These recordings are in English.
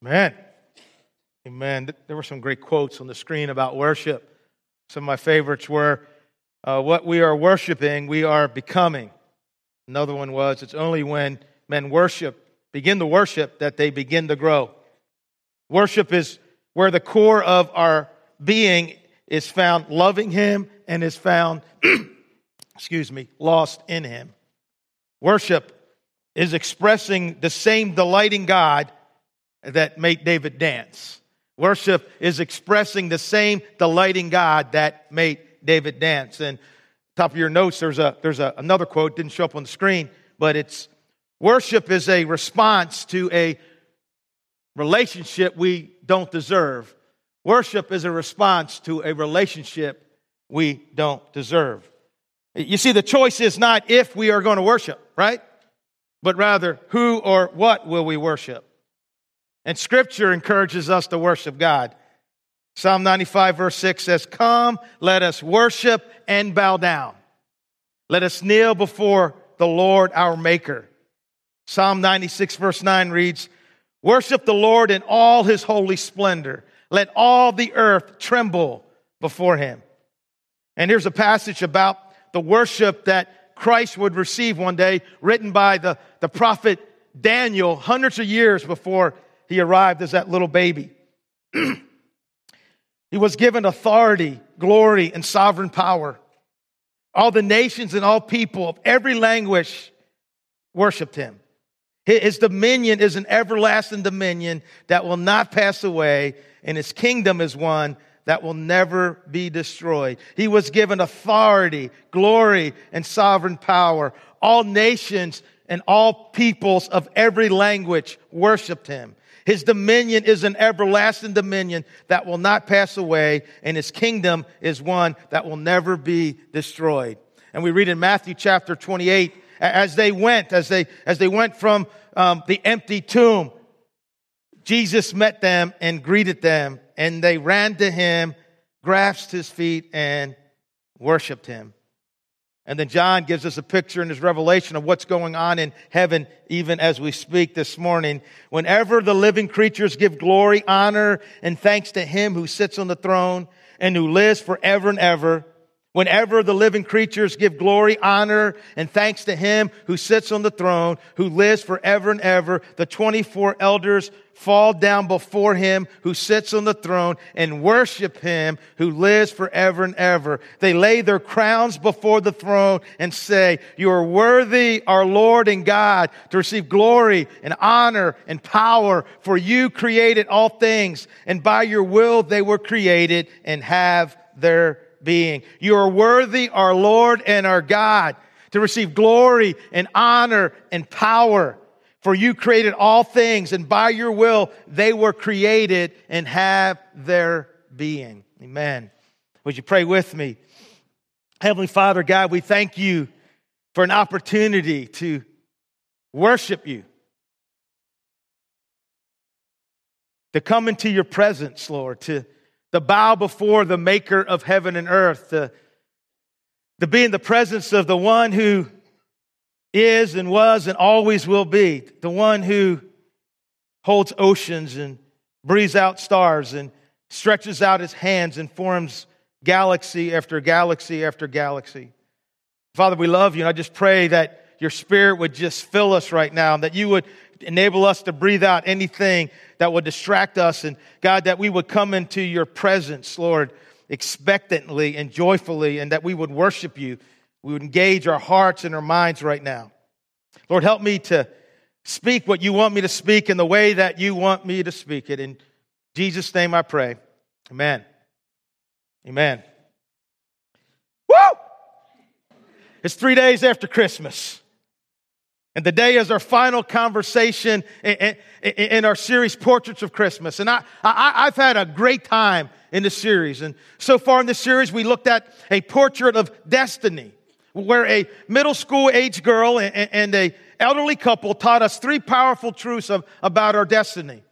Man, amen. There were some great quotes on the screen about worship. Some of my favorites were, uh, What we are worshiping, we are becoming. Another one was, It's only when men worship, begin to worship, that they begin to grow. Worship is where the core of our being is found loving Him and is found, excuse me, lost in Him. Worship is expressing the same delighting God that made David dance. Worship is expressing the same delighting God that made David dance. And top of your notes, there's a there's a, another quote didn't show up on the screen, but it's worship is a response to a relationship we don't deserve. Worship is a response to a relationship we don't deserve. You see, the choice is not if we are going to worship, right? But rather, who or what will we worship? And scripture encourages us to worship God. Psalm 95, verse 6 says, Come, let us worship and bow down. Let us kneel before the Lord our Maker. Psalm 96, verse 9 reads, Worship the Lord in all his holy splendor. Let all the earth tremble before him. And here's a passage about the worship that Christ would receive one day, written by the, the prophet Daniel hundreds of years before he arrived as that little baby. he was given authority, glory, and sovereign power. All the nations and all people of every language worshiped him. His dominion is an everlasting dominion that will not pass away, and his kingdom is one that will never be destroyed. He was given authority, glory, and sovereign power. All nations and all peoples of every language worshiped him. His dominion is an everlasting dominion that will not pass away, and his kingdom is one that will never be destroyed. And we read in Matthew chapter 28, as they went, as they, as they went from um, the empty tomb, Jesus met them and greeted them, and they ran to him, grasped his feet, and worshiped him. And then John gives us a picture in his revelation of what's going on in heaven, even as we speak this morning. Whenever the living creatures give glory, honor, and thanks to him who sits on the throne and who lives forever and ever, Whenever the living creatures give glory, honor, and thanks to him who sits on the throne, who lives forever and ever, the 24 elders fall down before him who sits on the throne and worship him who lives forever and ever. They lay their crowns before the throne and say, You are worthy, our Lord and God, to receive glory and honor and power, for you created all things, and by your will they were created and have their being. You are worthy, our Lord and our God, to receive glory and honor and power. For you created all things, and by your will they were created and have their being. Amen. Would you pray with me? Heavenly Father, God, we thank you for an opportunity to worship you, to come into your presence, Lord, to to bow before the maker of heaven and earth, to, to be in the presence of the one who is and was and always will be, the one who holds oceans and breathes out stars and stretches out his hands and forms galaxy after galaxy after galaxy. Father, we love you, and I just pray that your spirit would just fill us right now, and that you would enable us to breathe out anything that would distract us. And God, that we would come into your presence, Lord, expectantly and joyfully, and that we would worship you. We would engage our hearts and our minds right now. Lord, help me to speak what you want me to speak in the way that you want me to speak it. In Jesus' name I pray. Amen. Amen. Woo! It's three days after Christmas. And today is our final conversation in, our series, Portraits of Christmas. And I, I, I've had a great time in this series. And so far in this series, we looked at a portrait of destiny, where a middle school age girl and a elderly couple taught us three powerful truths of, about our destiny.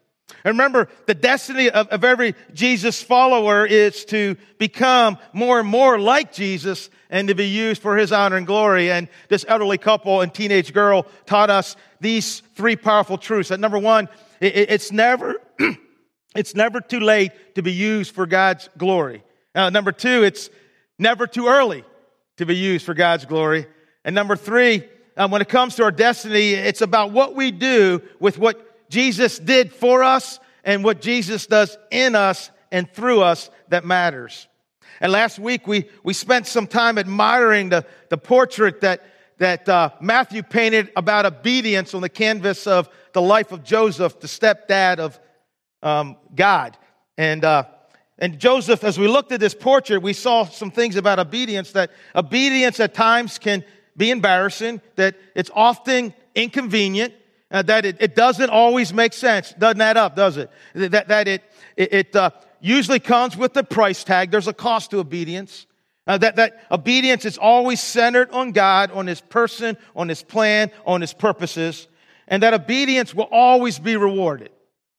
And remember, the destiny of, of every Jesus follower is to become more and more like Jesus and to be used for his honor and glory. And this elderly couple and teenage girl taught us these three powerful truths. That number one, it, it's never it's never too late to be used for God's glory. Uh, number two, it's never too early to be used for God's glory. And number three, um, when it comes to our destiny, it's about what we do with what Jesus did for us and what Jesus does in us and through us that matters. And last week we, we spent some time admiring the, the portrait that, that uh, Matthew painted about obedience on the canvas of the life of Joseph, the stepdad of um, God. And, uh, and Joseph, as we looked at this portrait, we saw some things about obedience that obedience at times can be embarrassing, that it's often inconvenient, uh, that it, it, doesn't always make sense. Doesn't add up, does it? That, that it, it, it uh, usually comes with a price tag. There's a cost to obedience. Uh, that, that obedience is always centered on God, on His person, on His plan, on His purposes. And that obedience will always be rewarded.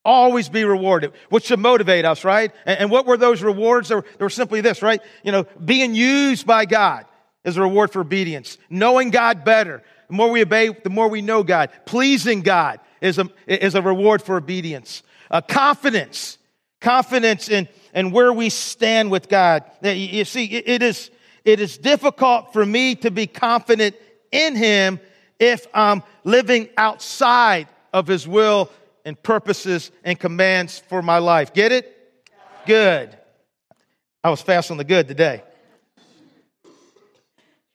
Always be rewarded, which should motivate us, right? And, and what were those rewards? They were, they were simply this, right? You know, being used by God is a reward for obedience. Knowing God better. The more we obey, the more we know God. Pleasing God is a, is a reward for obedience. Uh, confidence. Confidence in, in where we stand with God. You see, it is, it is difficult for me to be confident in Him if I'm living outside of His will and purposes and commands for my life. Get it? Good. I was fast on the good today.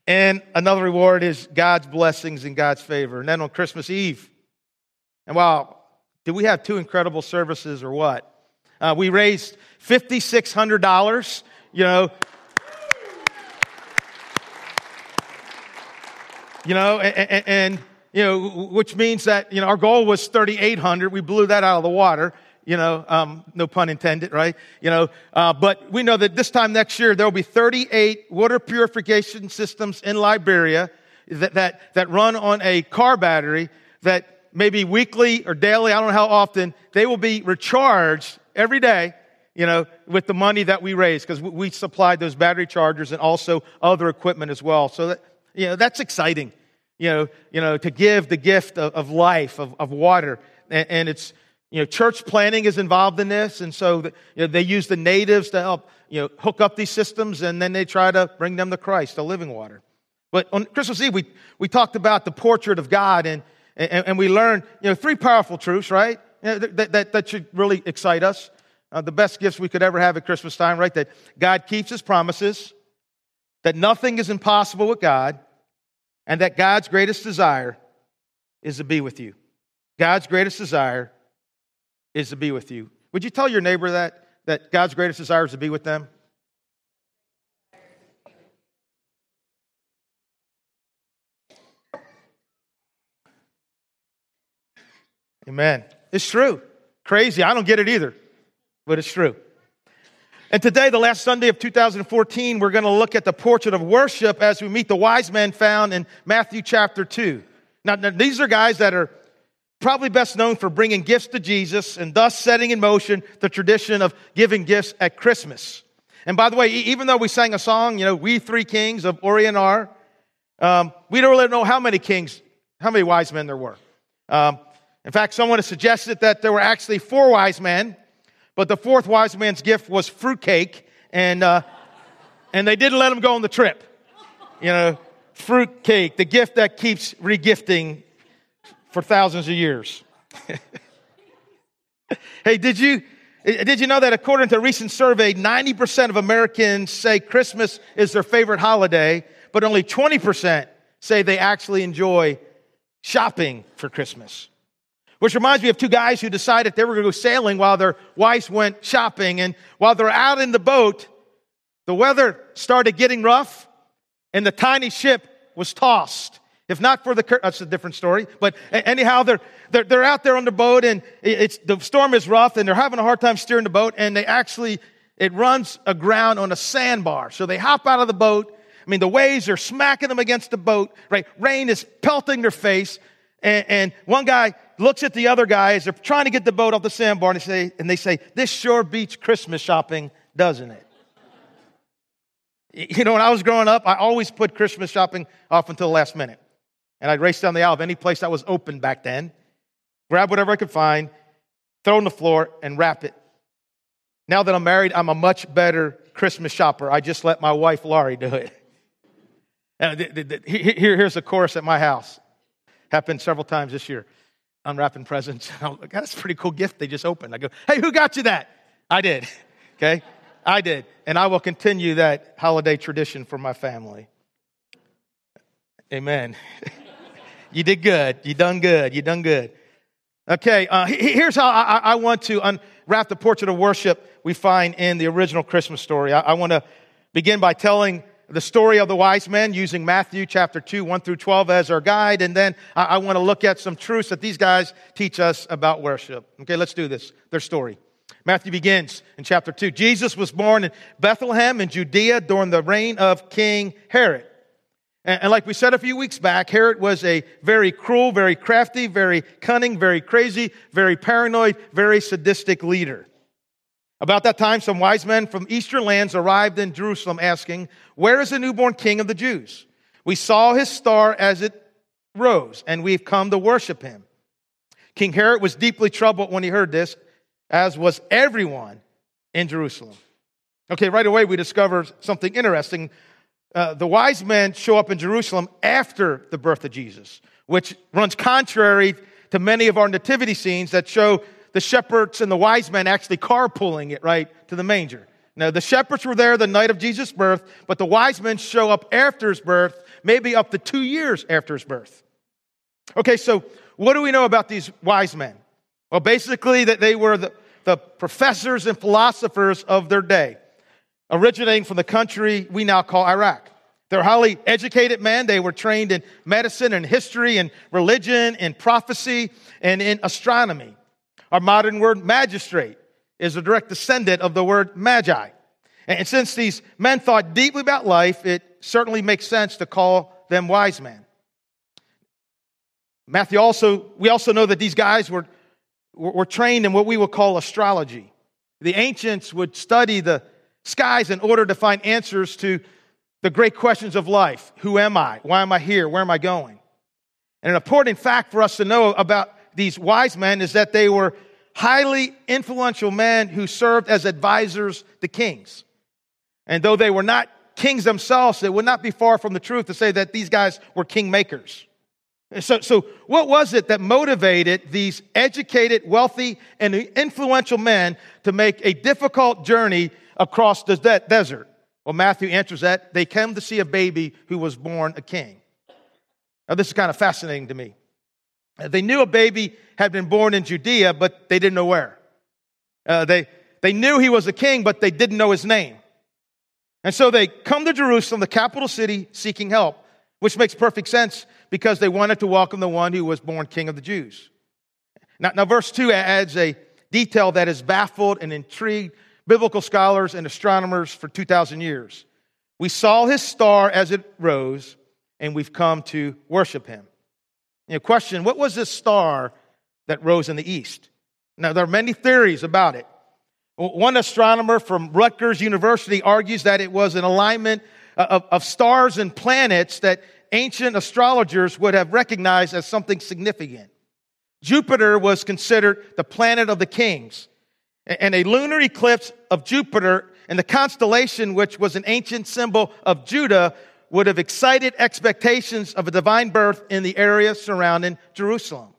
And another reward is God's blessings and God's favor. And then on Christmas Eve, and wow, did we have two incredible services or what? Uh, we raised $5,600, you know. You know, and, and, you know, which means that, you know, our goal was 3,800. We blew that out of the water you know, um, no pun intended, right? You know, uh, but we know that this time next year there will be 38 water purification systems in Liberia that, that, that run on a car battery that maybe weekly or daily, I don't know how often, they will be recharged every day, you know, with the money that we raise because we supplied those battery chargers and also other equipment as well. So that, you know, that's exciting, you know, you know, to give the gift of, of life, of, of water. And, and it's, you know, church planning is involved in this, and so you know, they use the natives to help you know hook up these systems, and then they try to bring them to Christ, the living water. But on Christmas Eve, we, we talked about the portrait of God, and, and, and we learned you know three powerful truths, right? You know, that, that, that should really excite us. Uh, the best gifts we could ever have at Christmas time, right? That God keeps His promises, that nothing is impossible with God, and that God's greatest desire is to be with you. God's greatest desire is to be with you. Would you tell your neighbor that? That God's greatest desire is to be with them? Amen. It's true. Crazy. I don't get it either, but it's true. And today, the last Sunday of 2014, we're going to look at the portrait of worship as we meet the wise men found in Matthew chapter 2. Now, now these are guys that are probably best known for bringing gifts to Jesus and thus setting in motion the tradition of giving gifts at Christmas. And by the way, even though we sang a song, you know, We Three Kings of Orient are, um, we don't really know how many kings, how many wise men there were. Um, in fact, someone has suggested that there were actually four wise men, but the fourth wise man's gift was fruitcake, and, uh, and they didn't let him go on the trip. You know, fruitcake, the gift that keeps regifting for thousands of years. hey, did you, eh, did you know that according to a recent survey, 90% of Americans say Christmas is their favorite holiday, but only 20% say they actually enjoy shopping for Christmas? Which reminds me of two guys who decided they were going to go sailing while their wives went shopping. And while they're out in the boat, the weather started getting rough and the tiny ship was tossed. If not for the curse, that's a different story. But anyhow, they're, they're, they're out there on the boat and it's, the storm is rough and they're having a hard time steering the boat and they actually, it runs aground on a sandbar. So they hop out of the boat. I mean, the waves are smacking them against the boat, right? Rain is pelting their face. And, and one guy looks at the other guy as they're trying to get the boat off the sandbar and they say, and they say, this sure beats Christmas shopping, doesn't it? You know, when I was growing up, I always put Christmas shopping off until the last minute. And I'd race down the aisle of any place that was open back then, grab whatever I could find, throw on the floor, and wrap it. Now that I'm married, I'm a much better Christmas shopper. I just let my wife Laurie do it. Here, here's a chorus at my house. Happened several times this year. Unwrapping presents. Oh, I'm like, that's a pretty cool gift they just opened. I go, hey, who got you that? I did. Okay? I did. And I will continue that holiday tradition for my family. Amen. you did good. You done good. You done good. Okay, uh, here's how I, I, want to unwrap the portrait of worship we find in the original Christmas story. I, I want to begin by telling the story of the wise men using Matthew chapter 2, 1 through 12 as our guide. And then I, I want to look at some truths that these guys teach us about worship. Okay, let's do this. Their story. Matthew begins in chapter 2. Jesus was born in Bethlehem in Judea during the reign of King Herod. And, like we said a few weeks back, Herod was a very cruel, very crafty, very cunning, very crazy, very paranoid, very sadistic leader. About that time, some wise men from eastern lands arrived in Jerusalem asking, Where is the newborn king of the Jews? We saw his star as it rose, and we've come to worship him. King Herod was deeply troubled when he heard this, as was everyone in Jerusalem. Okay, right away we discover something interesting. Uh, the wise men show up in Jerusalem after the birth of Jesus, which runs contrary to many of our nativity scenes that show the shepherds and the wise men actually carpooling it right to the manger. Now, the shepherds were there the night of Jesus' birth, but the wise men show up after his birth, maybe up to two years after his birth. Okay, so what do we know about these wise men? Well, basically, that they were the, the professors and philosophers of their day, originating from the country we now call Iraq. They're highly educated men. They were trained in medicine and history and religion and prophecy and in astronomy. Our modern word magistrate is a direct descendant of the word magi. And since these men thought deeply about life, it certainly makes sense to call them wise men. Matthew also, we also know that these guys were, were trained in what we would call astrology. The ancients would study the skies in order to find answers to the great questions of life. Who am I? Why am I here? Where am I going? And an important fact for us to know about these wise men is that they were highly influential men who served as advisors to kings. And though they were not kings themselves, it would not be far from the truth to say that these guys were kingmakers. So, so what was it that motivated these educated, wealthy, and influential men to make a difficult journey across the de- desert? Well, Matthew answers that. They came to see a baby who was born a king. Now, this is kind of fascinating to me. They knew a baby had been born in Judea, but they didn't know where. Uh, they, they knew he was a king, but they didn't know his name. And so they come to Jerusalem, the capital city, seeking help, which makes perfect sense because they wanted to welcome the one who was born king of the Jews. Now, now verse 2 adds a detail that has baffled and intrigued biblical scholars and astronomers for 2,000 years. We saw his star as it rose, and we've come to worship him. You know, question What was this star that rose in the east? Now, there are many theories about it. One astronomer from Rutgers University argues that it was an alignment uh, of, of stars and planets that ancient astrologers would have recognized as something significant. Jupiter was considered the planet of the kings, and a lunar eclipse of Jupiter and the constellation, which was an ancient symbol of Judah, would have excited expectations of a divine birth in the area surrounding Jerusalem.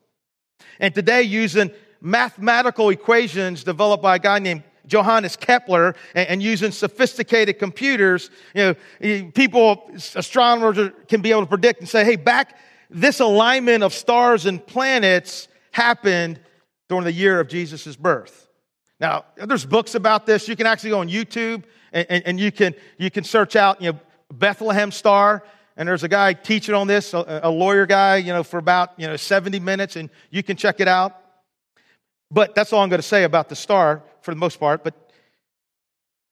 And today, using mathematical equations developed by a guy named Johannes Kepler and, and using sophisticated computers, you know, people, astronomers can be able to predict and say, hey, back this alignment of stars and planets happened during the year of Jesus' birth. Now, there's books about this. You can actually go on YouTube and, and, and you, can, you can search out, you know, Bethlehem Star. And there's a guy teaching on this, a, a lawyer guy, you know, for about, you know, 70 minutes, and you can check it out. But that's all I'm going to say about the star for the most part. But,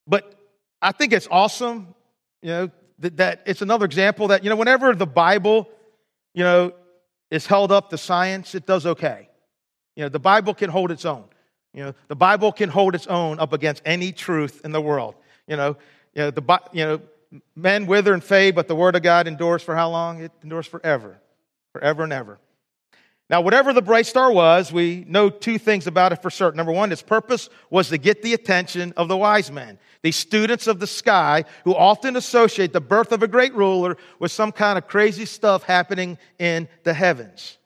but I think it's awesome, you know, that, that it's another example that, you know, whenever the Bible, you know, is held up to science, it does okay. You know, the Bible can hold its own. You know, the Bible can hold its own up against any truth in the world. You know, you know, the, you know men wither and fade, but the word of God endures for how long? It endures forever, forever and ever. Now, whatever the bright star was, we know two things about it for certain. Number one, its purpose was to get the attention of the wise men, these students of the sky who often associate the birth of a great ruler with some kind of crazy stuff happening in the heavens.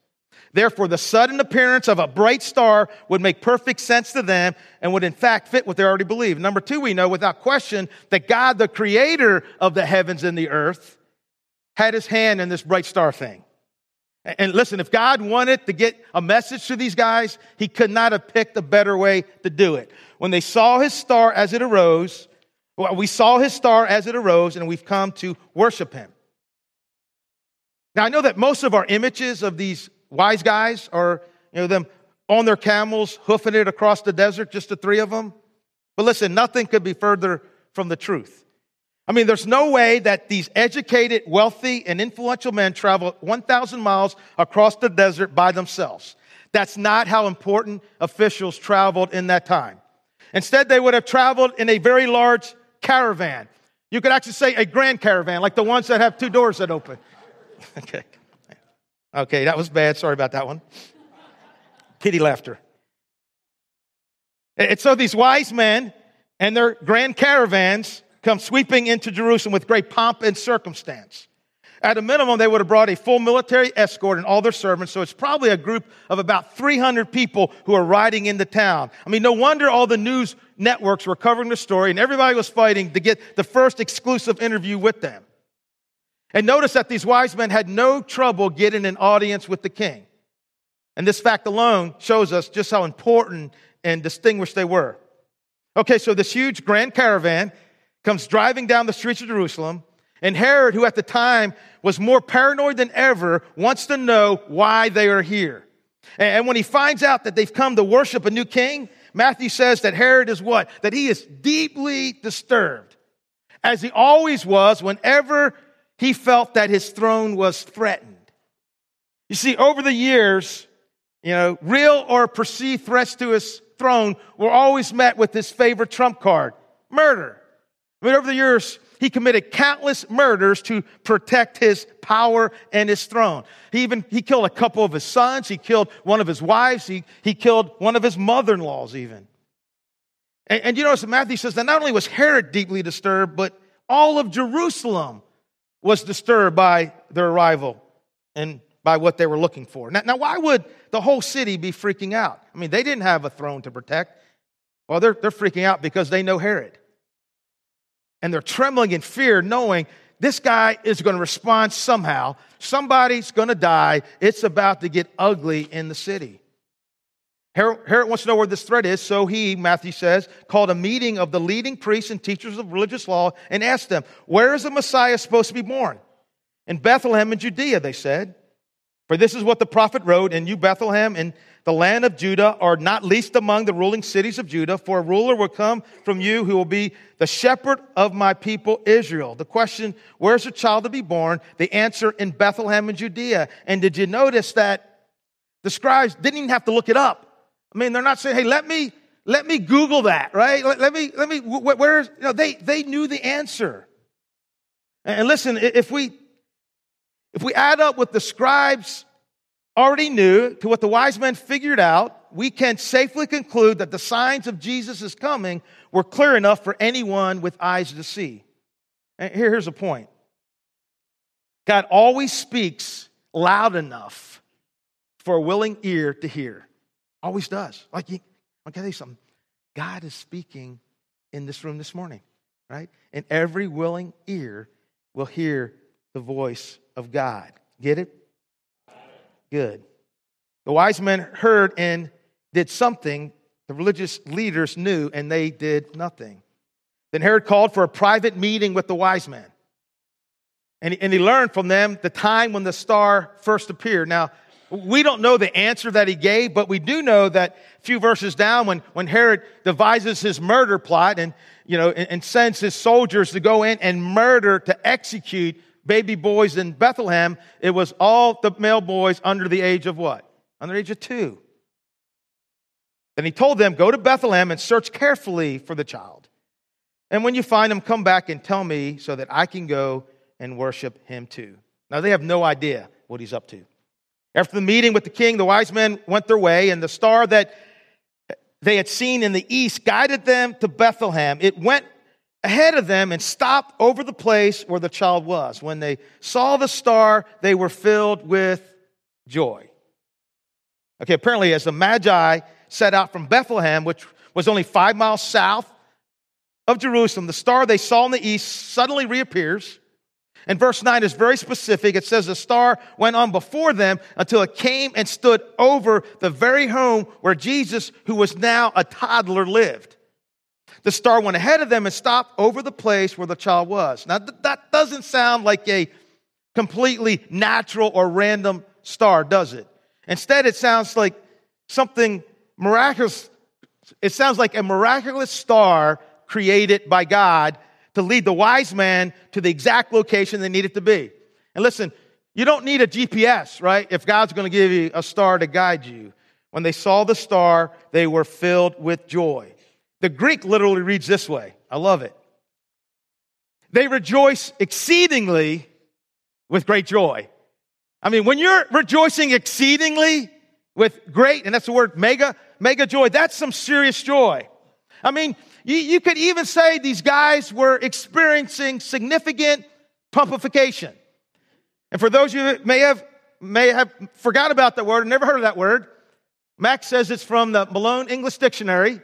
Therefore, the sudden appearance of a bright star would make perfect sense to them and would in fact fit what they already believe. Number two, we know without question that God, the creator of the heavens and the earth, had his hand in this bright star thing. And listen, if God wanted to get a message to these guys, he could not have picked a better way to do it. When they saw his star as it arose, well, we saw his star as it arose, and we've come to worship him. Now, I know that most of our images of these wise guys are, you know, them on their camels, hoofing it across the desert, just the three of them. But listen, nothing could be further from the truth. I mean, there's no way that these educated, wealthy, and influential men travel 1,000 miles across the desert by themselves. That's not how important officials traveled in that time. Instead, they would have traveled in a very large caravan. You could actually say a grand caravan, like the ones that have two doors that open. okay. Okay, that was bad. Sorry about that one. Kitty laughter. And so these wise men and their grand caravans come sweeping into Jerusalem with great pomp and circumstance. At a minimum, they would have brought a full military escort and all their servants, so it's probably a group of about 300 people who are riding into town. I mean, no wonder all the news networks were covering the story and everybody was fighting to get the first exclusive interview with them. And notice that these wise men had no trouble getting an audience with the king. And this fact alone shows us just how important and distinguished they were. Okay, so this huge grand caravan comes driving down the streets of Jerusalem. And Herod, who at the time was more paranoid than ever, wants to know why they are here. And when he finds out that they've come to worship a new king, Matthew says that Herod is what? That he is deeply disturbed, as he always was whenever he felt that his throne was threatened. You see, over the years, you know, real or perceived threats to his throne were always met with his favorite trump card murder. Over the years, he committed countless murders to protect his power and his throne. He even he killed a couple of his sons. He killed one of his wives. He, he killed one of his mother-in-laws even. And, and you notice Matthew says that not only was Herod deeply disturbed, but all of Jerusalem was disturbed by their arrival and by what they were looking for. Now, now why would the whole city be freaking out? I mean, they didn't have a throne to protect. Well, they're, they're freaking out because they know Herod and they're trembling in fear, knowing this guy is going to respond somehow. Somebody's going to die. It's about to get ugly in the city. Herod, wants to know where this threat is, so he, Matthew says, called a meeting of the leading priests and teachers of religious law and asked them, Where is the Messiah supposed to be born? In Bethlehem in Judea, they said. For this is what the prophet wrote, and you, Bethlehem, in the land of Judah are not least among the ruling cities of Judah, for a ruler will come from you who will be the shepherd of my people Israel. The question, where's the child to be born? The answer in Bethlehem in Judea. And did you notice that the scribes didn't even have to look it up? I mean, they're not saying, hey, let me, let me Google that, right? Let, let me, let me, where's, you know, they, they knew the answer. And listen, if we, if we add up with the scribes already knew, to what the wise men figured out, we can safely conclude that the signs of Jesus' coming were clear enough for anyone with eyes to see. And here's a point God always speaks loud enough for a willing ear to hear. Always does. Like, you, I'll tell you something. God is speaking in this room this morning, right? And every willing ear will hear the voice of God. Get it? Good. The wise men heard and did something the religious leaders knew, and they did nothing. Then Herod called for a private meeting with the wise men. And he, and he learned from them the time when the star first appeared. Now, we don't know the answer that he gave, but we do know that a few verses down, when, when Herod devises his murder plot and, you know, and, and sends his soldiers to go in and murder, to execute baby boys in Bethlehem, it was all the male boys under the age of what? Under the age of two. And he told them, Go to Bethlehem and search carefully for the child. And when you find him, come back and tell me so that I can go and worship him too. Now, they have no idea what he's up to. After the meeting with the king, the wise men went their way, and the star that they had seen in the east guided them to Bethlehem. It went ahead of them and stopped over the place where the child was. When they saw the star, they were filled with joy. Okay, apparently, as the Magi set out from Bethlehem, which was only five miles south of Jerusalem, the star they saw in the east suddenly reappears. And verse 9 is very specific. It says the star went on before them until it came and stood over the very home where Jesus, who was now a toddler, lived. The star went ahead of them and stopped over the place where the child was. Now, th- that doesn't sound like a completely natural or random star, does it? Instead, it sounds like something miraculous. It sounds like a miraculous star created by God to lead the wise man to the exact location they needed to be. And listen, you don't need a GPS, right? If God's going to give you a star to guide you. When they saw the star, they were filled with joy. The Greek literally reads this way. I love it. They rejoice exceedingly with great joy. I mean, when you're rejoicing exceedingly with great, and that's the word mega, mega joy, that's some serious joy. I mean, you, you could even say these guys were experiencing significant pumpification. And for those of you that may have, may have forgot about that word or never heard of that word, Max says it's from the Malone English Dictionary.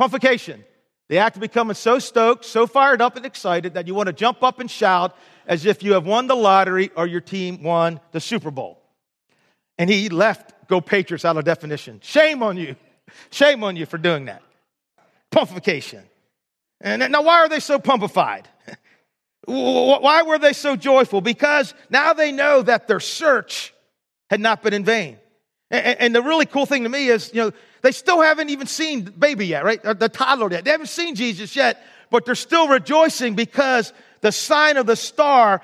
Pumpification. The act of becoming so stoked, so fired up and excited that you want to jump up and shout as if you have won the lottery or your team won the Super Bowl. And he left Go Patriots out of definition. Shame on you. Shame on you for doing that. Pumpification. And now, why are they so pumpified? why were they so joyful? Because now they know that their search had not been in vain. And the really cool thing to me is, you know, they still haven't even seen baby yet, right? The toddler yet. They haven't seen Jesus yet, but they're still rejoicing because the sign of the star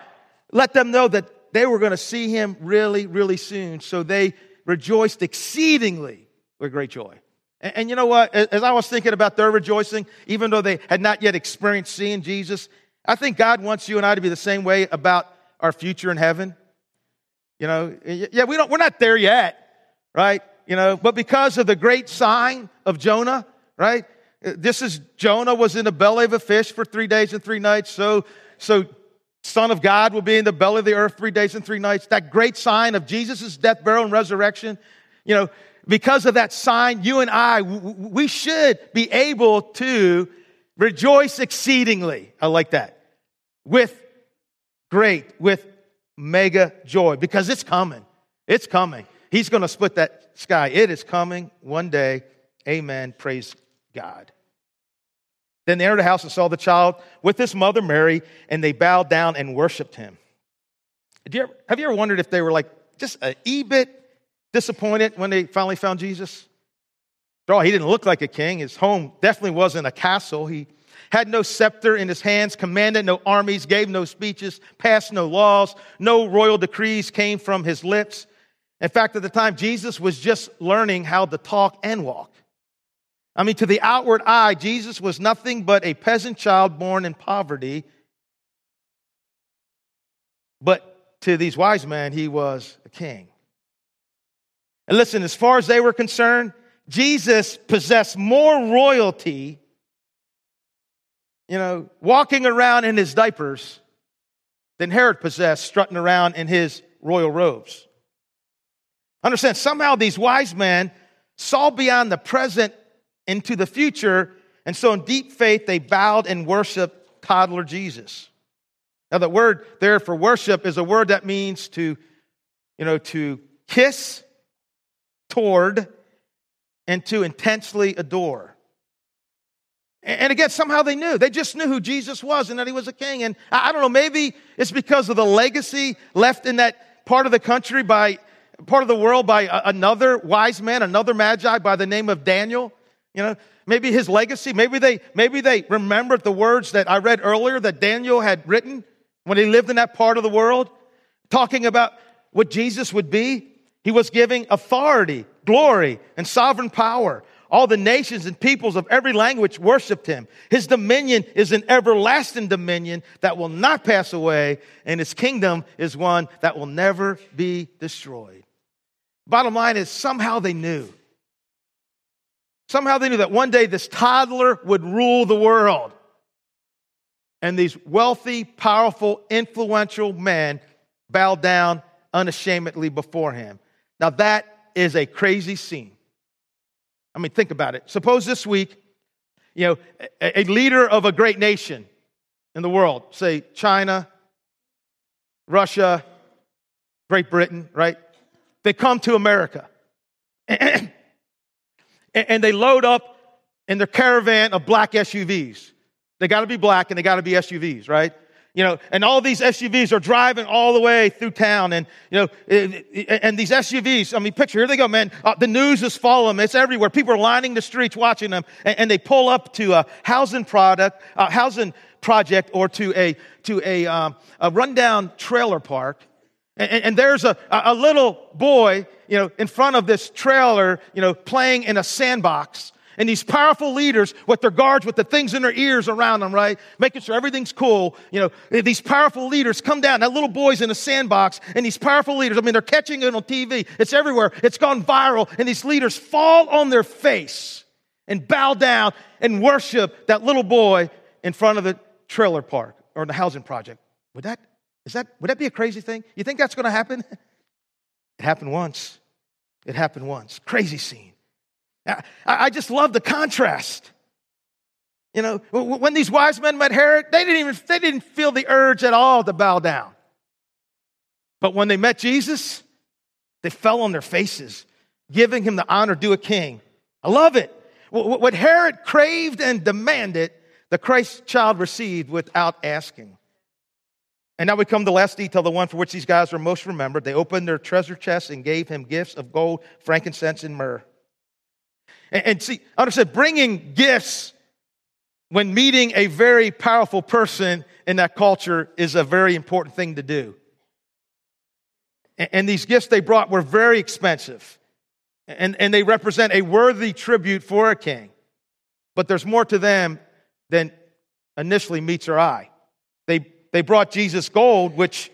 let them know that they were going to see him really, really soon. So they rejoiced exceedingly with great joy. And, and, you know what? As I was thinking about their rejoicing, even though they had not yet experienced seeing Jesus, I think God wants you and I to be the same way about our future in heaven. You know, yeah, we don't, we're not there yet, right? You know, but because of the great sign of Jonah, right? This is Jonah was in the belly of a fish for three days and three nights. So, so Son of God will be in the belly of the earth three days and three nights. That great sign of Jesus' death, burial, and resurrection. You know, because of that sign, you and I, we should be able to rejoice exceedingly. I like that. With great, with mega joy, because it's coming. It's coming. He's going to split that sky. It is coming one day. Amen. Praise God. Then they entered the house and saw the child with his mother Mary, and they bowed down and worshiped him. You ever, have you ever wondered if they were like just a e bit disappointed when they finally found Jesus? After all, he didn't look like a king. His home definitely wasn't a castle. He had no scepter in his hands, commanded no armies, gave no speeches, passed no laws, no royal decrees came from his lips. In fact, at the time, Jesus was just learning how to talk and walk. I mean, to the outward eye, Jesus was nothing but a peasant child born in poverty. But to these wise men, he was a king. And listen, as far as they were concerned, Jesus possessed more royalty, you know, walking around in his diapers than Herod possessed, strutting around in his royal robes. Understand, somehow these wise men saw beyond the present into the future, and so in deep faith they bowed and worshiped toddler Jesus. Now, the word there for worship is a word that means to, you know, to kiss toward and to intensely adore. And again, somehow they knew. They just knew who Jesus was and that he was a king. And I don't know, maybe it's because of the legacy left in that part of the country by, part of the world by another wise man, another magi by the name of Daniel. You know, maybe his legacy, maybe they, maybe they remembered the words that I read earlier that Daniel had written when he lived in that part of the world, talking about what Jesus would be. He was giving authority, glory, and sovereign power. All the nations and peoples of every language worshiped him. His dominion is an everlasting dominion that will not pass away, and his kingdom is one that will never be destroyed. Bottom line is somehow they knew. Somehow they knew that one day this toddler would rule the world. And these wealthy, powerful, influential men bowed down unashamedly before him. Now, that is a crazy scene. I mean, think about it. Suppose this week, you know, a, a leader of a great nation in the world, say China, Russia, Great Britain, right? They come to America and they load up in their caravan of black SUVs. They got to be black and they got to be SUVs, right? You know, and all these SUVs are driving all the way through town, and you know, and these SUVs. I mean, picture here they go, man. Uh, the news is following them; it's everywhere. People are lining the streets watching them, and, and they pull up to a housing product, a housing project, or to a to a, um, a rundown trailer park, and, and there's a, a little boy, you know, in front of this trailer, you know, playing in a sandbox. And these powerful leaders with their guards, with the things in their ears around them, right? Making sure everything's cool. You know, these powerful leaders come down. That little boy's in a sandbox and these powerful leaders, I mean, they're catching it on TV. It's everywhere. It's gone viral. And these leaders fall on their face and bow down and worship that little boy in front of the trailer park or the housing project. Would that, is that, would that be a crazy thing? You think that's going to happen? It happened once. It happened once. Crazy scene. I, I just love the contrast. You know, when these wise men met Herod, they didn't even they didn't feel the urge at all to bow down. But when they met Jesus, they fell on their faces, giving him the honor due a king. I love it. What Herod craved and demanded, the Christ child received without asking. And now we come to the last detail, the one for which these guys are most remembered. They opened their treasure chests and gave him gifts of gold, frankincense, and myrrh. And, and see, understand, bringing gifts when meeting a very powerful person in that culture is a very important thing to do. And, and these gifts they brought were very expensive. And, and they represent a worthy tribute for a king. But there's more to them than initially meets our eye. They, they brought Jesus gold, which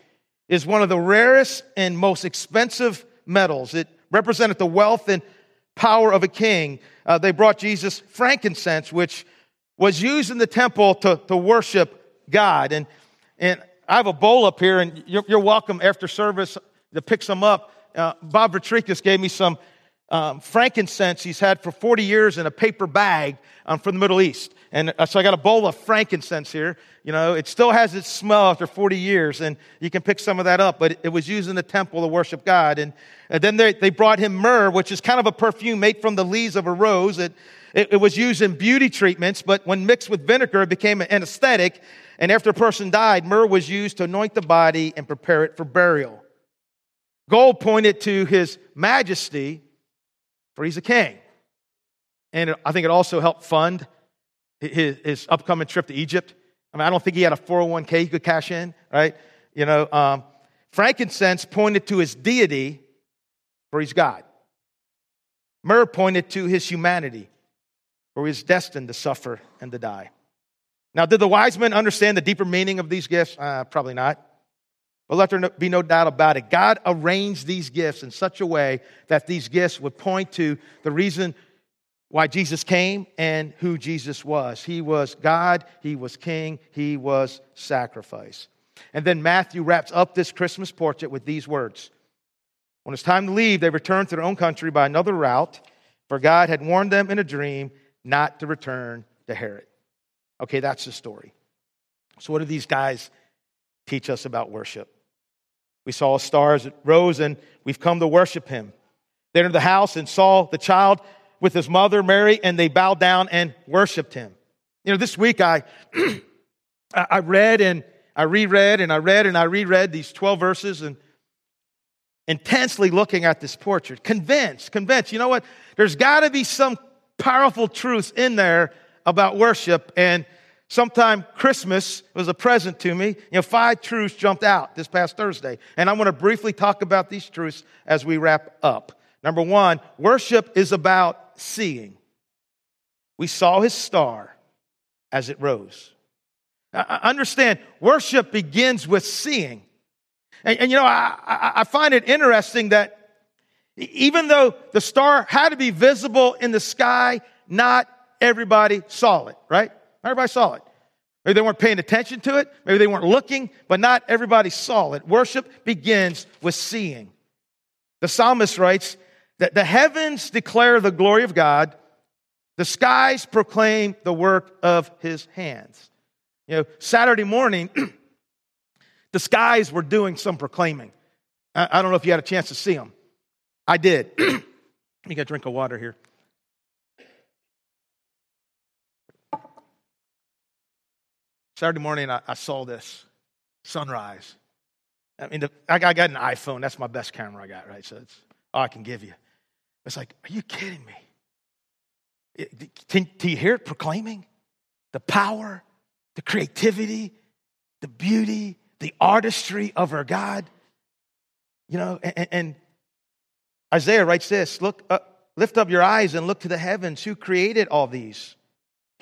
is one of the rarest and most expensive metals. It represented the wealth and power of a king. Uh, they brought Jesus frankincense, which was used in the temple to, to worship God. And, and I have a bowl up here, and you're, you're welcome after service to pick some up. Uh, Bob Vitrikas gave me some um, frankincense he's had for 40 years in a paper bag um, from the Middle East. And uh, so I got a bowl of frankincense here. You know, it still has its smell after 40 years, and you can pick some of that up, but it was used in the temple to worship God. And, and then they, they brought him myrrh, which is kind of a perfume made from the leaves of a rose. It, it, it was used in beauty treatments, but when mixed with vinegar, it became an anesthetic. And after a person died, myrrh was used to anoint the body and prepare it for burial. Gold pointed to his majesty, for he's a king. And I think it also helped fund his, his, upcoming trip to Egypt. I mean, I don't think he had a 401k he could cash in, right? You know, um, frankincense pointed to his deity, for he's God. Myrrh pointed to his humanity, for he destined to suffer and to die. Now, did the wise men understand the deeper meaning of these gifts? Uh, probably not. But let there be no doubt about it. God arranged these gifts in such a way that these gifts would point to the reason why Jesus came and who Jesus was. He was God, He was King, He was sacrifice. And then Matthew wraps up this Christmas portrait with these words When it's time to leave, they returned to their own country by another route, for God had warned them in a dream not to return to Herod. Okay, that's the story. So, what do these guys teach us about worship? We saw stars that rose and we've come to worship him. They entered the house and saw the child with his mother, Mary, and they bowed down and worshiped him. You know, this week I, I read and I reread and I read and I reread these 12 verses and intensely looking at this portrait, convinced, convinced, you know what? There's got to be some powerful truths in there about worship. And sometime Christmas was a present to me. You know, five truths jumped out this past Thursday. And I want to briefly talk about these truths as we wrap up. Number one, worship is about seeing. We saw his star as it rose. I understand, worship begins with seeing. And, and you know, I, I, find it interesting that Even though the star had to be visible in the sky, not everybody saw it, right? Everybody saw it. Maybe they weren't paying attention to it. Maybe they weren't looking, but not everybody saw it. Worship begins with seeing. The psalmist writes that the heavens declare the glory of God, the skies proclaim the work of his hands. You know, Saturday morning, the skies were doing some proclaiming. I, don't know if you had a chance to see them. I did. Let me get a drink of water here. Saturday morning, I, I saw this sunrise. I mean, the, I, got, I got an iPhone. That's my best camera I got, right? So it's all I can give you. It's like, are you kidding me? It, do you hear it proclaiming? The power, the creativity, the beauty, the artistry of our God. You know, and, and Isaiah writes this Look up, lift up your eyes and look to the heavens. Who created all these?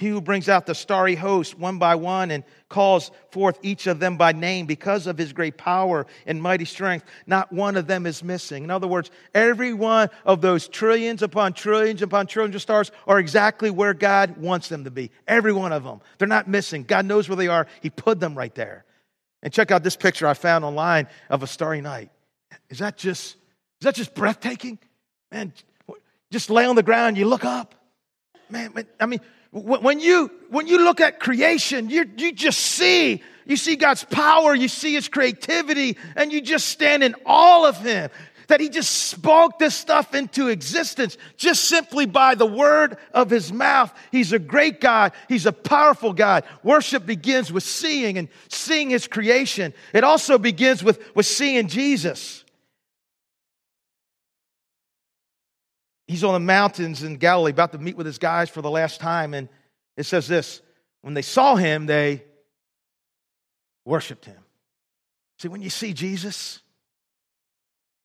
He who brings out the starry host one by one and calls forth each of them by name because of his great power and mighty strength. Not one of them is missing. In other words, every one of those trillions upon trillions upon trillions of stars are exactly where God wants them to be. Every one of them. They're not missing. God knows where they are. He put them right there. And check out this picture I found online of a starry night. Is that just, is that just breathtaking? Man, just lay on the ground, you look up. Man, I mean, when you, when you look at creation, you, you just see, you see God's power, you see His creativity, and you just stand in all of Him. That He just spoke this stuff into existence just simply by the word of His mouth. He's a great God. He's a powerful God. Worship begins with seeing and seeing His creation. It also begins with, with seeing Jesus. He's on the mountains in Galilee about to meet with his guys for the last time. And it says this when they saw him, they worshiped him. See, when you see Jesus,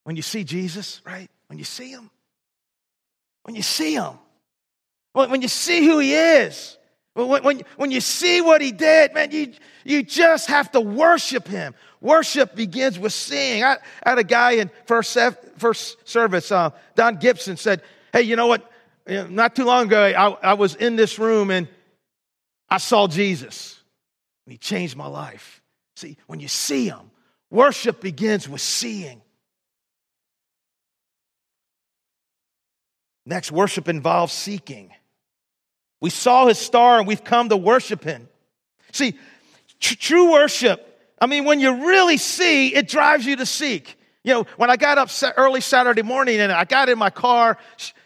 when you see Jesus, right? When you see him, when you see him, when you see who he is, when, when, when you see what he did, man, you, you just have to worship him. Worship begins with seeing. I, I had a guy in first, first service, uh, Don Gibson, said, Hey, you know what? Not too long ago, I, I was in this room and I saw Jesus. And he changed my life. See, when you see him, worship begins with seeing. Next, worship involves seeking. We saw his star and we've come to worship him. See, tr- true worship, I mean, when you really see, it drives you to seek. You know, when I got up early Saturday morning and I got in my car,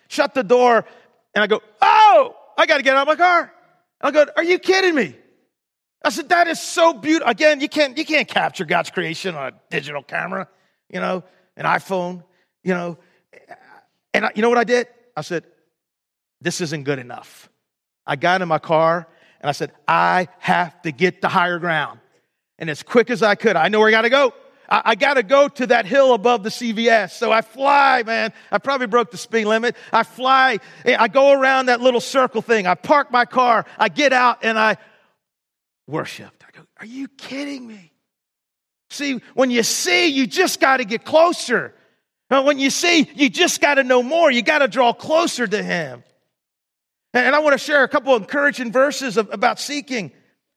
shut the door, and I go, Oh, I got to get out of my car. I go, Are you kidding me? I said, That is so beautiful. Again, you can't, you can't capture God's creation on a digital camera, you know, an iPhone, you know. And I, you know what I did? I said, This isn't good enough. I got in my car and I said, I have to get to higher ground. And as quick as I could, I know where I got to go. I, I got to go to that hill above the CVS. So I fly, man. I probably broke the speed limit. I fly. I go around that little circle thing. I park my car. I get out and I worshiped. I go, Are you kidding me? See, when you see, you just got to get closer. When you see, you just got to know more. You got to draw closer to Him. And I want to share a couple of encouraging verses about seeking.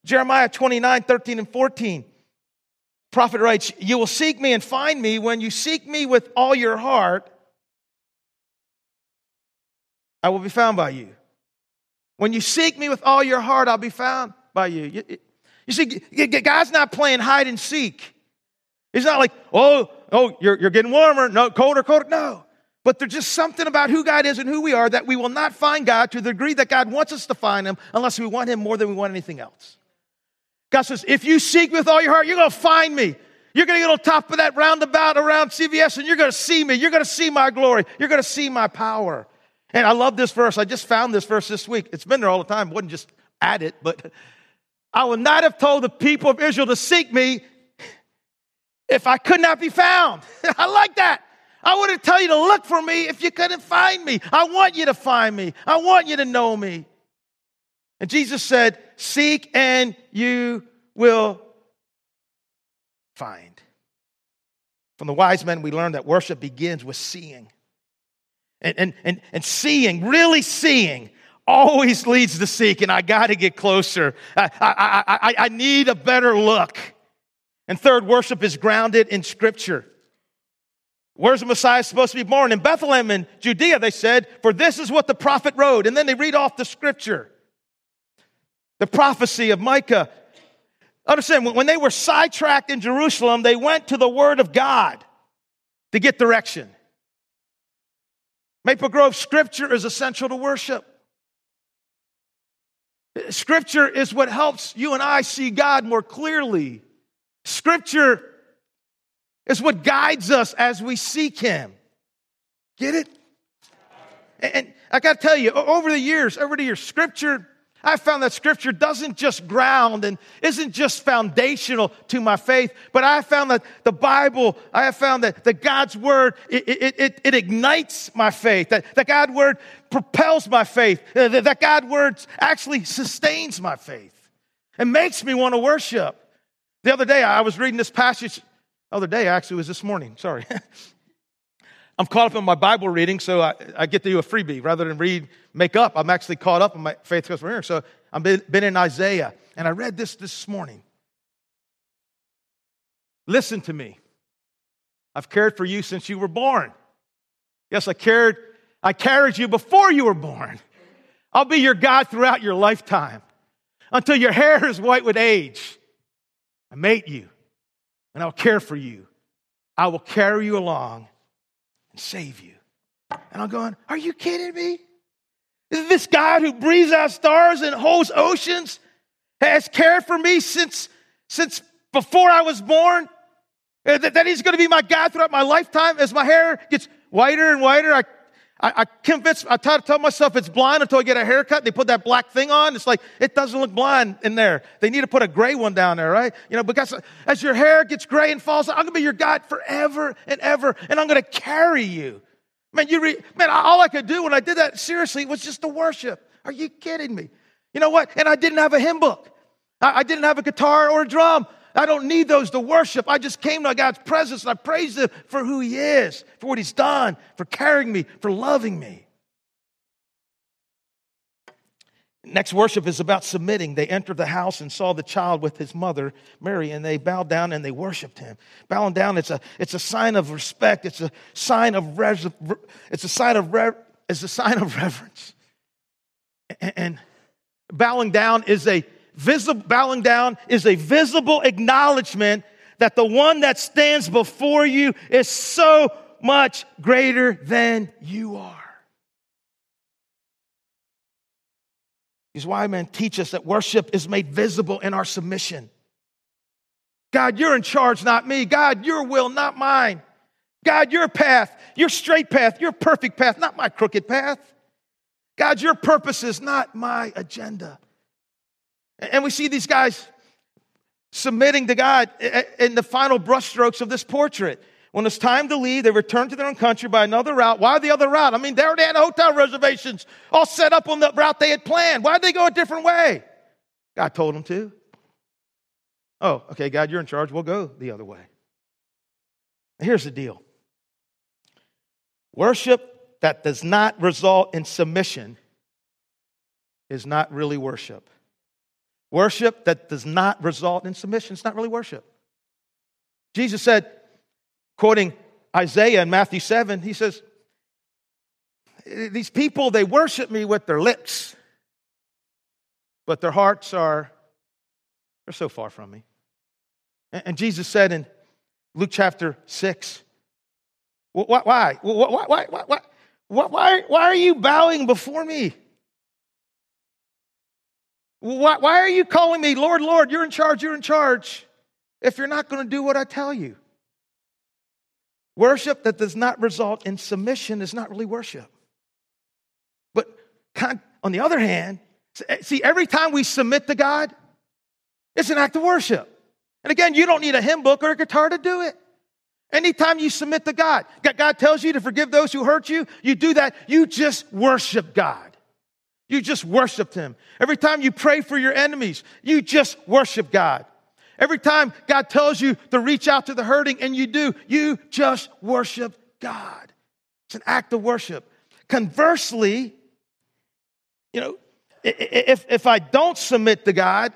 Jeremiah 29, 13, and 14 prophet writes, You will seek me and find me when you seek me with all your heart. I will be found by you. When you seek me with all your heart, I'll be found by you. You, you see, God's not playing hide and seek. He's not like, oh, oh, you're, you're getting warmer, no, colder, colder. No. But there's just something about who God is and who we are that we will not find God to the degree that God wants us to find Him unless we want Him more than we want anything else. God says, if you seek with all your heart, you're going to find me. You're going to get on top of that roundabout around CVS and you're going to see me. You're going to see my glory. You're going to see my power. And I love this verse. I just found this verse this week. It's been there all the time. It wasn't just add it, but I would not have told the people of Israel to seek me if I could not be found. I like that. I wouldn't tell you to look for me if you couldn't find me. I want you to find me. I want you to know me. And Jesus said, Seek and you will find. From the wise men, we learned that worship begins with seeing. And, and, and, and seeing, really seeing, always leads to seek, and I got to get closer. I, I, I, I need a better look. And third, worship is grounded in Scripture. Where's the Messiah supposed to be born? In Bethlehem in Judea, they said, for this is what the prophet wrote. And then they read off the Scripture. The prophecy of Micah. Understand, when they were sidetracked in Jerusalem, they went to the Word of God to get direction. Maple Grove Scripture is essential to worship. Scripture is what helps you and I see God more clearly. Scripture is what guides us as we seek Him. Get it? And I got to tell you, over the years, over the years, Scripture I found that scripture doesn't just ground and isn't just foundational to my faith, but I found that the Bible, I have found that, that God's word, it, it, it, it ignites my faith, that, that God's word propels my faith, uh, that, that God's word actually sustains my faith and makes me want to worship. The other day, I was reading this passage, the other day, actually, was this morning, sorry. I'm caught up in my Bible reading, so I, I, get to do a freebie rather than read, make up. I'm actually caught up in my faith from here. So I've been, been in Isaiah, and I read this this morning. Listen to me. I've cared for you since you were born. Yes, I cared. I carried you before you were born. I'll be your God throughout your lifetime until your hair is white with age. I made you, and I'll care for you. I will carry you along and save you. And I'm going, Are you kidding me? Is this God who breathes out stars and holds oceans has cared for me since, since before I was born? Uh, that, that he's going to be my God throughout my lifetime as my hair gets whiter and whiter. I I, I convince, I try to tell myself it's blind until I get a haircut. They put that black thing on. It's like, it doesn't look blind in there. They need to put a gray one down there, right? You know, because as your hair gets gray and falls, I'm going to be your God forever and ever, and I'm going to carry you. Man, you re, man, all I could do when I did that seriously was just to worship. Are you kidding me? You know what? And I didn't have a hymn book. I, I didn't have a guitar or a drum. I don't need those to worship. I just came to God's presence and I praised Him for who He is, for what He's done, for carrying me, for loving me. Next worship is about submitting. They entered the house and saw the child with his mother, Mary, and they bowed down and they worshiped him. Bowing down, it's a, it's a sign of respect. It's a sign of res, it's a sign of re, it's a sign of reverence. And, and bowing down is a visible, bowing down is a visible acknowledgement that the one that stands before you is so much greater than you are. These wise men teach us that worship is made visible in our submission. God, you're in charge, not me. God, your will, not mine. God, your path, your straight path, your perfect path, not my crooked path. God, your purpose is not my agenda. And we see these guys submitting to God in the final brushstrokes of this portrait. When it's time to leave, they return to their own country by another route. Why the other route? I mean, they already had hotel reservations all set up on the route they had planned. Why'd they go a different way? God told them to. Oh, okay, God, you're in charge. We'll go the other way. Here's the deal worship that does not result in submission is not really worship. Worship that does not result in submission, it's not really worship. Jesus said, quoting Isaiah in Matthew 7, he says, These people, they worship me with their lips, but their hearts are, they're so far from me. And Jesus said in Luke chapter 6, why, why, why, why, why, why, why are you bowing before me? Why, why are you calling me, Lord, Lord, you're in charge, you're in charge, if you're not going to do what I tell you? Worship that does not result in submission is not really worship. But on the other hand, eh, see, every time we submit to God, it's an act of worship. And again, you don't need a hymn book or a guitar to do it. Anytime you submit to God, God tells you to forgive those who hurt you, you do that, you just worship God. You just worshiped Him. Every time you pray for your enemies, you just worship God. Every time God tells you to reach out to the hurting and you do, you just worship God. It's an act of worship. conversely, you know, if, if I don't submit to God,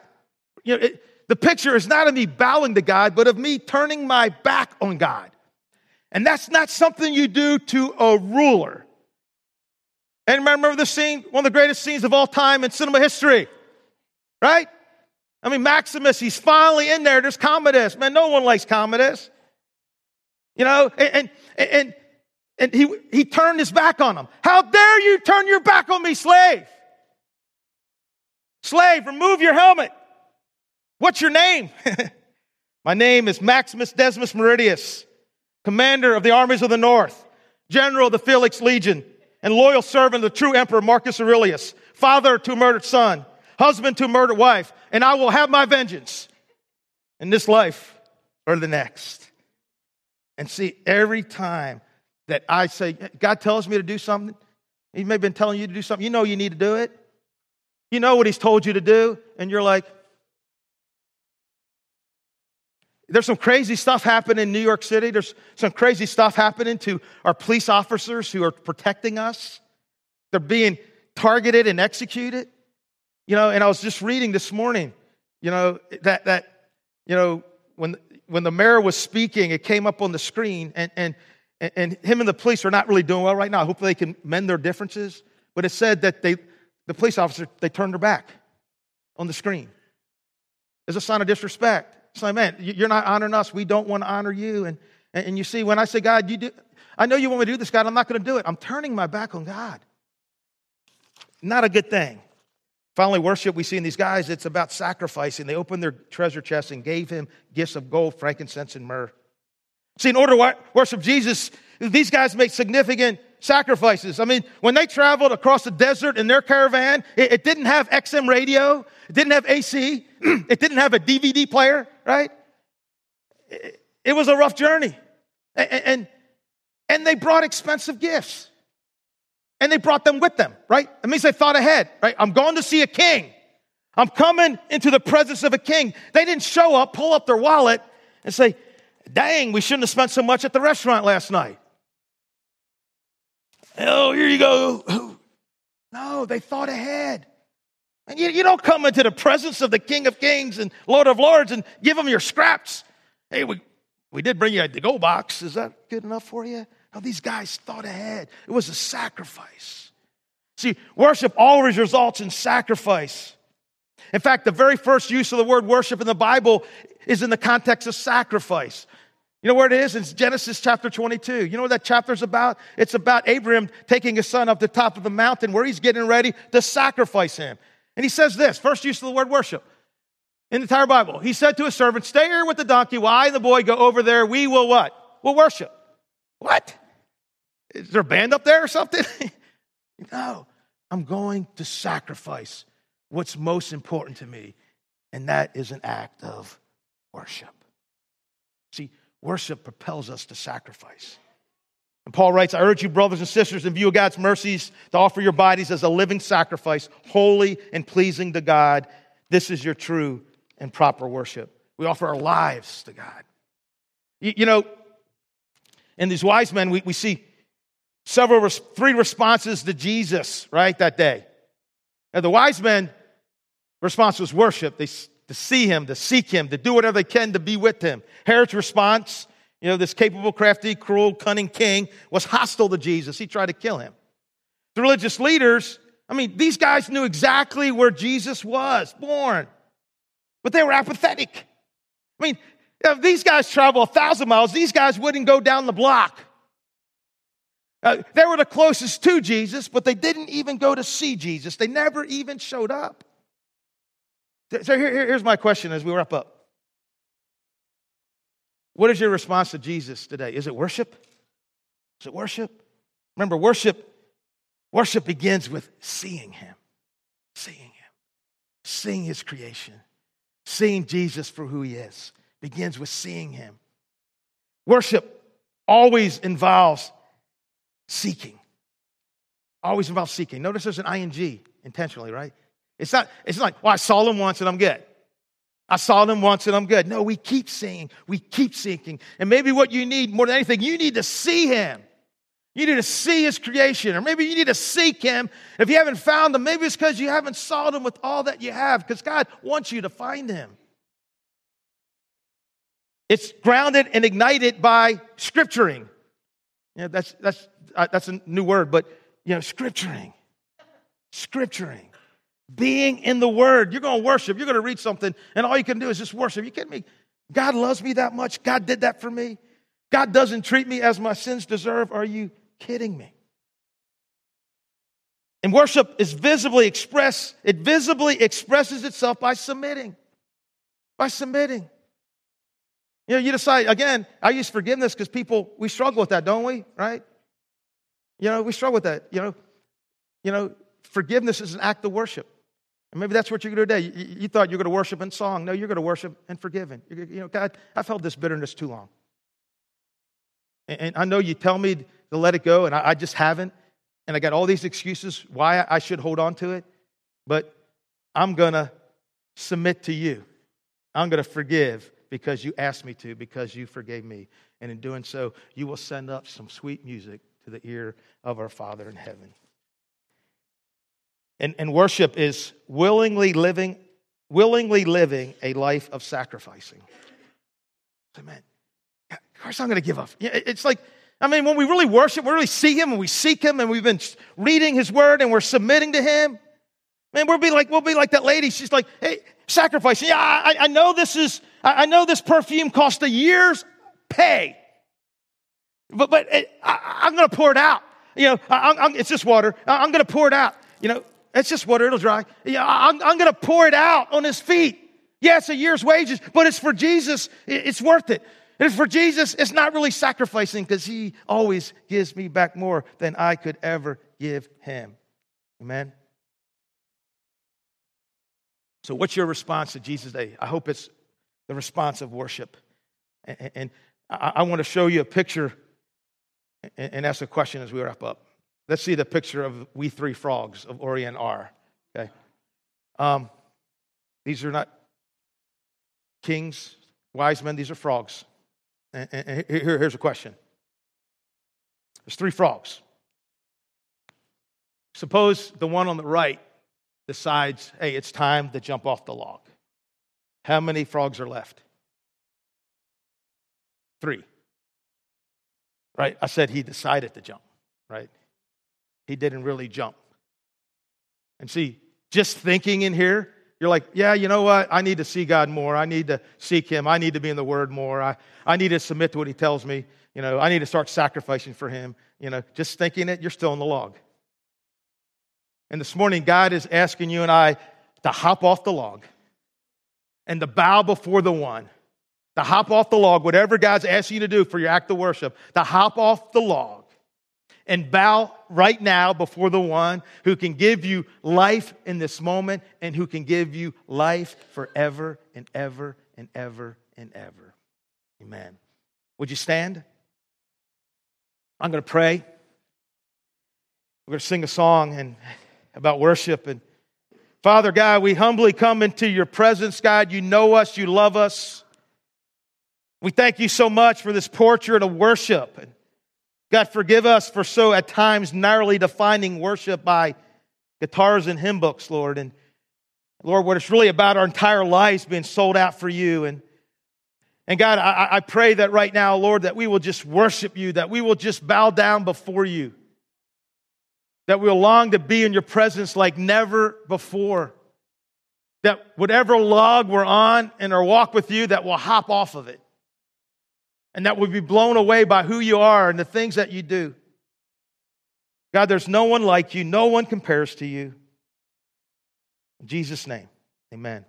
you know, it, the picture is not of me bowing to God, but of me turning my back on God. And that's not something you do to a ruler. And remember the scene, one of the greatest scenes of all time in cinema history, right? I mean, Maximus, he's finally in there. There's Commodus. Man, no one likes Commodus. You know, and, and, and, and he, he turned his back on him. How dare you turn your back on me, slave? Slave, remove your helmet. What's your name? My name is Maximus Decimus Meridius, commander of the armies of the north, general of the Felix Legion, and loyal servant of the true emperor Marcus Aurelius, father to murdered son, husband to murdered wife, and I will have my vengeance in this life or the next. And see, every time that I say, God tells me to do something, He may have been telling you to do something, you know you need to do it. You know what He's told you to do, and you're like, There's some crazy stuff happening in New York City. There's some crazy stuff happening to our police officers who are protecting us. They're being targeted and executed. You know, and I was just reading this morning, you know, that, that you know, when, when the mayor was speaking, it came up on the screen, and, and, and him and the police are not really doing well right now. Hopefully they can mend their differences. But it said that they, the police officer, they turned their back on the screen as a sign of disrespect. It's like, man, you're not honoring us. We don't want to honor you. And, and you see, when I say, God, you do, I know you want me to do this, God, I'm not going to do it. I'm turning my back on God. Not a good thing. Finally, worship we see in these guys, it's about sacrificing. They opened their treasure chest and gave him gifts of gold, frankincense, and myrrh. See, in order to worship Jesus, these guys make significant sacrifices. I mean, when they traveled across the desert in their caravan, it, it didn't have XM radio, it didn't have AC, it didn't have a DVD player, right? It, was a rough journey. And, and, and they brought expensive gifts. And they brought them with them, right? That means they thought ahead, right? I'm going to see a king. I'm coming into the presence of a king. They didn't show up, pull up their wallet, and say, dang, we shouldn't have spent so much at the restaurant last night. Oh, here you go. No, they thought ahead. And you, you don't come into the presence of the King of Kings and Lord of Lords and give them your scraps. Hey, we, we did bring you a to-go box. Is that good enough for you? No, these guys thought ahead. It was a sacrifice. See, worship always results in sacrifice. In fact, the very first use of the word worship in the Bible is in the context of sacrifice. You know where it is? It's Genesis chapter 22. You know what that chapter is about? It's about Abraham taking his son up the top of the mountain where he's getting ready to sacrifice him. And he says this first use of the word worship in the entire Bible. He said to his servant, Stay here with the donkey while I and the boy go over there. We will what? We'll worship. What? Is there a band up there or something? no. I'm going to sacrifice what's most important to me, and that is an act of worship. See, Worship propels us to sacrifice. And Paul writes, I urge you, brothers and sisters, in view of God's mercies, to offer your bodies as a living sacrifice, holy and pleasing to God. This is your true and proper worship. We offer our lives to God. You, you know, in these wise men, we, we see several, three responses to Jesus, right, that day. And the wise men response was worship. They to see him, to seek him, to do whatever they can to be with him. Herod's response, you know, this capable, crafty, cruel, cunning king was hostile to Jesus. He tried to kill him. The religious leaders, I mean, these guys knew exactly where Jesus was born, but they were apathetic. I mean, if these guys travel a thousand miles, these guys wouldn't go down the block. Uh, they were the closest to Jesus, but they didn't even go to see Jesus. They never even showed up. So here, here's my question as we wrap up. What is your response to Jesus today? Is it worship? Is it worship? Remember, worship, worship begins with seeing him. Seeing him. Seeing his creation. Seeing Jesus for who he is. Begins with seeing him. Worship always involves seeking. Always involves seeking. Notice there's an ing intentionally, right? It's not, it's not like, well, I saw him once and I'm good. I saw them once and I'm good. No, we keep seeing, we keep seeking. And maybe what you need more than anything, you need to see him. You need to see his creation, or maybe you need to seek him. If you haven't found him, maybe it's because you haven't sought him with all that you have, because God wants you to find him. It's grounded and ignited by scripturing. Yeah, that's, that's, uh, that's a new word, but you know, scripturing. Scripturing. Being in the word. You're going to worship. You're going to read something, and all you can do is just worship. You kidding me? God loves me that much. God did that for me. God doesn't treat me as my sins deserve. Are you kidding me? And worship is visibly expressed, it visibly expresses itself by submitting. By submitting. You know, you decide, again, I use forgiveness because people, we struggle with that, don't we? Right? You know, we struggle with that. You know, you know, forgiveness is an act of worship. And maybe that's what you're going to do today. You, you thought you were going to worship in song. No, you're going to worship in forgiving. You know, God, I've held this bitterness too long. And, and I know you tell me to let it go, and I, I just haven't. And I got all these excuses why I should hold on to it. But I'm going to submit to you. I'm going to forgive because you asked me to, because you forgave me. And in doing so, you will send up some sweet music to the ear of our Father in heaven. And, and worship is willingly living, willingly living a life of sacrificing. Amen. Of course, I'm going to give up. It's like, I mean, when we really worship, we really see Him and we seek Him and we've been reading His Word and we're submitting to Him. Man, we'll be like, we'll be like that lady. She's like, hey, sacrificing. Yeah, I, I know this is, I know this perfume cost a year's pay. But, but it, I, am going to pour it out. You know, I'm. it's just water. I'm going to pour it out. You know, it's just water. It'll dry. Yeah, I'm, I'm going to pour it out on his feet. Yeah, it's a year's wages, but it's for Jesus. It's worth it. It's for Jesus. It's not really sacrificing because he always gives me back more than I could ever give him. Amen. So, what's your response to Jesus Day? I hope it's the response of worship. And, I want to show you a picture and ask a question as we wrap up. Let's see the picture of we three frogs of Orient are. Okay. Um, these are not kings, wise men, these are frogs. And, and here, here's a question there's three frogs. Suppose the one on the right decides, hey, it's time to jump off the log. How many frogs are left? Three. Right? I said he decided to jump, right? He didn't really jump. And see, just thinking in here, you're like, yeah, you know what? I need to see God more. I need to seek Him. I need to be in the Word more. I, I need to submit to what He tells me. You know, I need to start sacrificing for Him. You know, just thinking it, you're still in the log. And this morning, God is asking you and I to hop off the log and to bow before the one, to hop off the log, whatever God's asking you to do for your act of worship, to hop off the log and bow right now before the one who can give you life in this moment and who can give you life forever and ever and ever and ever. Amen. Would you stand? I'm going to pray. We're going to sing a song and about worship. And Father God, we humbly come into your presence, God. You know us, you love us. We thank you so much for this portrait of worship. God, forgive us for so at times narrowly defining worship by guitars and hymn books, Lord. And Lord, what it's really about our entire lives being sold out for you. And, and God, I, I pray that right now, Lord, that we will just worship you, that we will just bow down before you that we'll long to be in your presence like never before. That whatever log we're on in our walk with you, that we'll hop off of it. And that we'll be blown away by who you are and the things that you do. God, there's no one like you, no one compares to you. In Jesus' name, amen.